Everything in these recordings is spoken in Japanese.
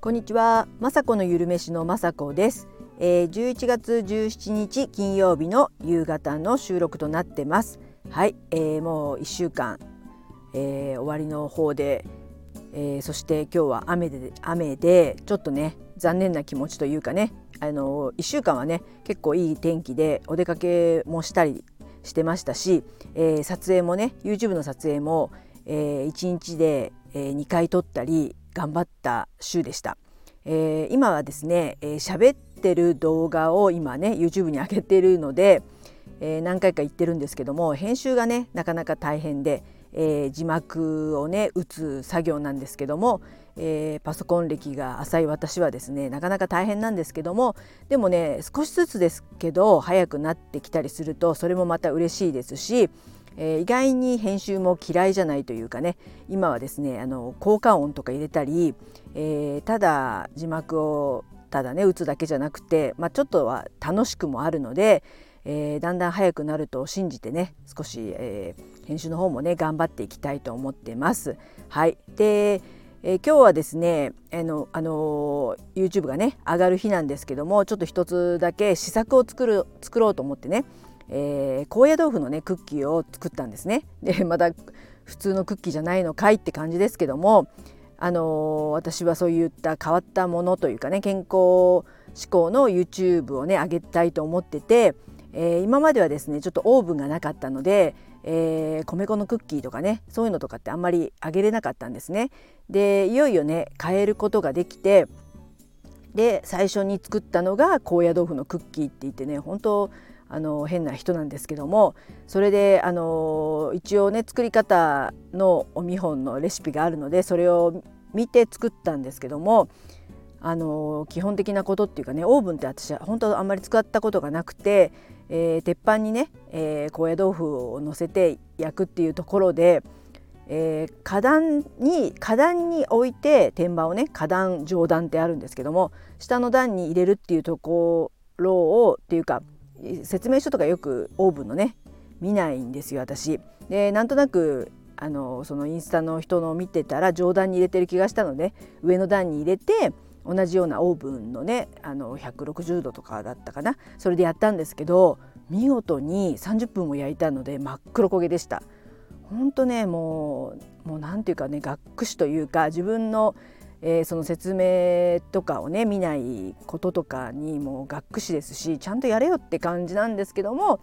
こんにちは、まさこのゆるめしのまさこです、えー、11月17日金曜日の夕方の収録となってます。はい、えー、もう1週間、えー、終わりの方で、えー、そして今日は雨で雨でちょっとね残念な気持ちというかねあの1週間はね結構いい天気でお出かけもしたりしてましたし、えー、撮影もね YouTube の撮影も、えー、1日で、えー、2回撮ったり頑張った週でした。えー、今はですね喋、えー、ってる動画を今ね YouTube に上げてるので、えー、何回か言ってるんですけども編集がねなかなか大変で、えー、字幕をね打つ作業なんですけども、えー、パソコン歴が浅い私はですねなかなか大変なんですけどもでもね少しずつですけど早くなってきたりするとそれもまた嬉しいですし、えー、意外に編集も嫌いじゃないというかね今はですねあの効果音とか入れたり、えー、ただ字幕をただね打つだけじゃなくて、まあ、ちょっとは楽しくもあるので、えー、だんだん早くなると信じてね少し、えー、編集の方もね頑張っていきたいと思ってます。はいでえー、今日はですねあの、あの YouTube がね上がる日なんですけどもちょっと一つだけ試作を作る作ろうと思ってね、えー、高野豆腐のねクッキーを作ったんですね。でまだ普通のクッキーじゃないのかいって感じですけども、あの私はそういった変わったものというかね健康志向の YouTube をね上げたいと思ってて、えー、今まではですねちょっとオーブンがなかったので、えー、米粉のクッキーとかねそういうのとかってあんまりあげれなかったんですね。でいよいよね変えることができてで最初に作ったのが高野豆腐のクッキーって言ってね本当あの変な人なんですけどもそれであの一応ね作り方のお見本のレシピがあるのでそれを見て作ったんですけどもあの基本的なことっていうかねオーブンって私は本当あんまり使ったことがなくてえー、鉄板にね、えー、高野豆腐を乗せて焼くっていうところで、えー、花壇に花壇に置いて天板をね花壇上段ってあるんですけども下の段に入れるっていうところをっていうか説明書とかよくオーブンのね見ないんですよ私。でなんとなくあのそのインスタの人の見てたら上段に入れてる気がしたので上の段に入れて同じようなオーブンのねあの160度とかだったかなそれでやったんですけど見事に30分も焼いたので真っ黒焦げでした。本当ねもうもうなんていうかねがっくしというか自分の、えー、その説明とかをね見ないこととかにもうがっくしですしちゃんとやれよって感じなんですけどもやっ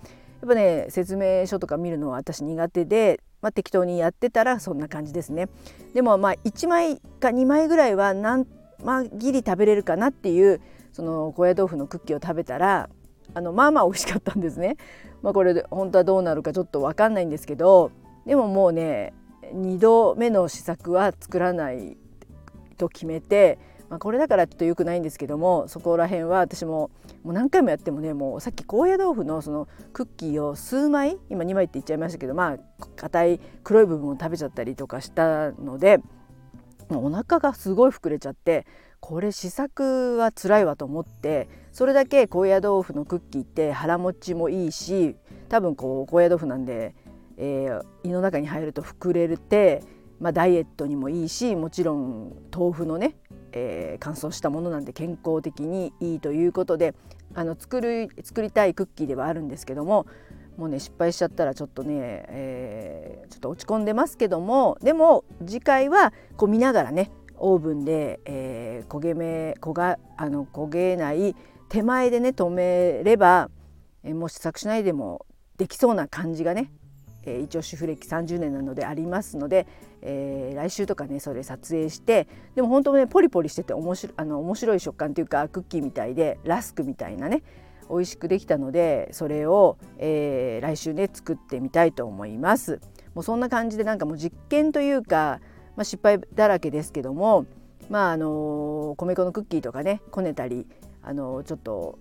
ぱね説明書とか見るのは私苦手で、まあ、適当にやってたらそんな感じですね。でもまあ1枚か2枚ぐらいはなんまあギリ食べれるかなっていうその高野豆腐のクッキーを食べたらあのまあまあ美味しかったんですね。まあ、これで本当はどうなるかちょっと分かんないんですけどでももうね2度目の試作は作らないと決めて、まあ、これだからちょっと良くないんですけどもそこら辺は私ももう何回もやってもねもうさっき高野豆腐のそのクッキーを数枚今2枚って言っちゃいましたけどまあ硬い黒い部分を食べちゃったりとかしたのでお腹がすごい膨れちゃってこれ試作は辛いわと思ってそれだけ高野豆腐のクッキーって腹持ちもいいし多分こう高野豆腐なんで、えー、胃の中に入ると膨れて、まあ、ダイエットにもいいしもちろん豆腐のね、えー、乾燥したものなんで健康的にいいということであの作る作りたいクッキーではあるんですけどももうね失敗しちゃったらちょっとね、えー、ちょっと落ち込んでますけどもでも次回はこう見ながらねオーブンで、えー、焦げ目焦があの焦げない手前でね止めれば、えー、もう試作しないでもできそうな感じがね、えー、一応主婦歴30年なのでありますので、えー、来週とかねそれ撮影してでも本当ねポリポリしてて面白あの面白い食感というかクッキーみたいでラスクみたいなね美味しくできたのでそれを、えー、来週ね作ってみたいと思います。もうそんな感じでなんかもう実験というか、まあ、失敗だらけですけどもまああの米粉のクッキーとかねこねたりあのちょっと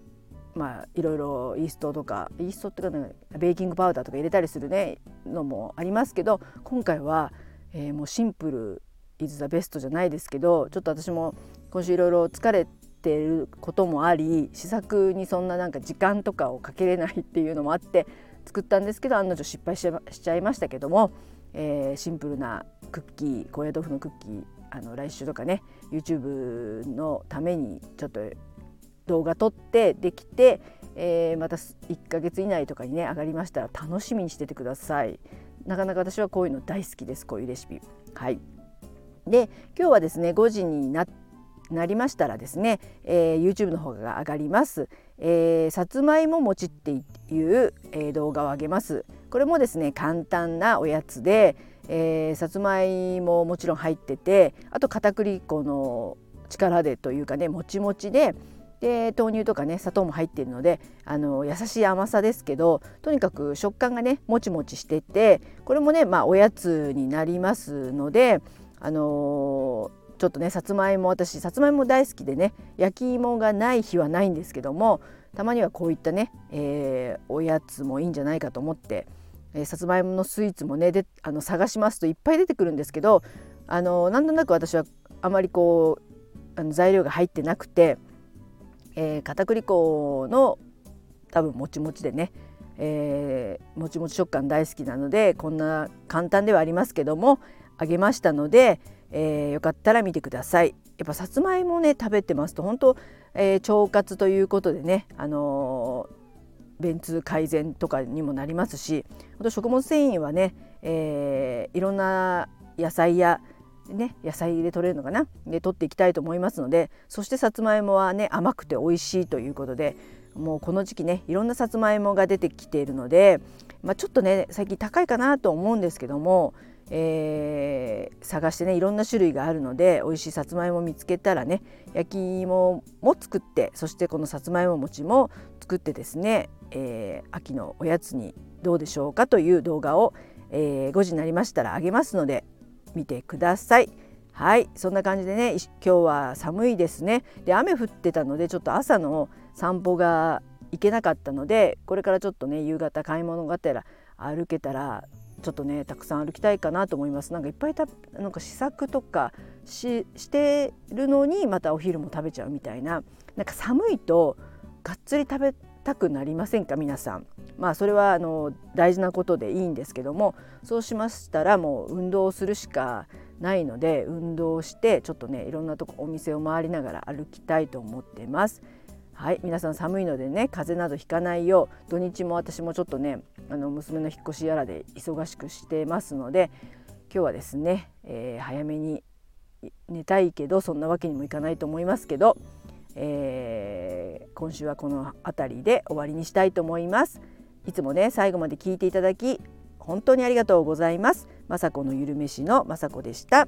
まあいろいろイーストとかイーストっていうか、ベーキングパウダーとか入れたりするねのもありますけど今回は、えー、もうシンプルイズザベストじゃないですけどちょっと私も今週いろいろ疲れてることもあり試作にそんななんか時間とかをかけれないっていうのもあって作ったんですけど案の定失敗しちゃいましたけども、えー、シンプルなクッキー高野豆腐のクッキーあの来週とかね YouTube のためにちょっと動画撮ってできて、えー、また1ヶ月以内とかにね上がりましたら楽しみにしててください。なかなか私はこういうの大好きですこういうレシピ。はい。で今日はですね5時にななりましたらですね、えー、YouTube の方が上がります、えー、さつまいも餅っていう、えー、動画を上げます。これもですね簡単なおやつで、えー、さつまいももちろん入っててあと片栗粉の力でというかねもちもちでで豆乳とかね砂糖も入っているのであの優しい甘さですけどとにかく食感がねもちもちしててこれもねまあおやつになりますのであのー、ちょっとねさつまいも私さつまいも大好きでね焼き芋がない日はないんですけどもたまにはこういったね、えー、おやつもいいんじゃないかと思って、えー、さつまいものスイーツもねであの探しますといっぱい出てくるんですけどあのなんとなく私はあまりこうあの材料が入ってなくてえー、片栗粉の多分もちもちでね、えー、もちもち食感大好きなのでこんな簡単ではありますけどもあげましたので、えー、よかったら見てください。やっぱさつまいもね食べてますと本当、えー、腸活ということでね、あのー、便通改善とかにもなりますし本当食物繊維はね、えー、いろんな野菜やね、野菜で取れるのかなで取っていきたいと思いますのでそしてさつまいもはね甘くて美味しいということでもうこの時期ねいろんなさつまいもが出てきているので、まあ、ちょっとね最近高いかなと思うんですけども、えー、探してねいろんな種類があるので美味しいさつまいも見つけたらね焼き芋も作ってそしてこのさつまいも餅も作ってですね、えー、秋のおやつにどうでしょうかという動画を、えー、5時になりましたらあげますので見てください。はいそんな感じでね今日は寒いですねで雨降ってたのでちょっと朝の散歩が行けなかったのでこれからちょっとね夕方買い物がてら歩けたらちょっとねたくさん歩きたいかなと思いますなんかいっぱいたなんか試作とかししてるのにまたお昼も食べちゃうみたいななんか寒いとがっつり食べたくなりませんか？皆さん。まあそれはあの大事なことでいいんですけどもそうしましたらもう運動するしかないので運動してちょっとねいろんなとこお店を回りながら歩きたいと思ってます。はい皆さん寒いのでね風邪などひかないよう土日も私もちょっとねあの娘の引っ越しやらで忙しくしてますので今日はですね、えー、早めに寝たいけどそんなわけにもいかないと思いますけどえー、今週はこの辺りで終わりにしたいと思います。いつもね最後まで聞いていただき本当にありがとうございます。雅子のゆるめしの雅子でした。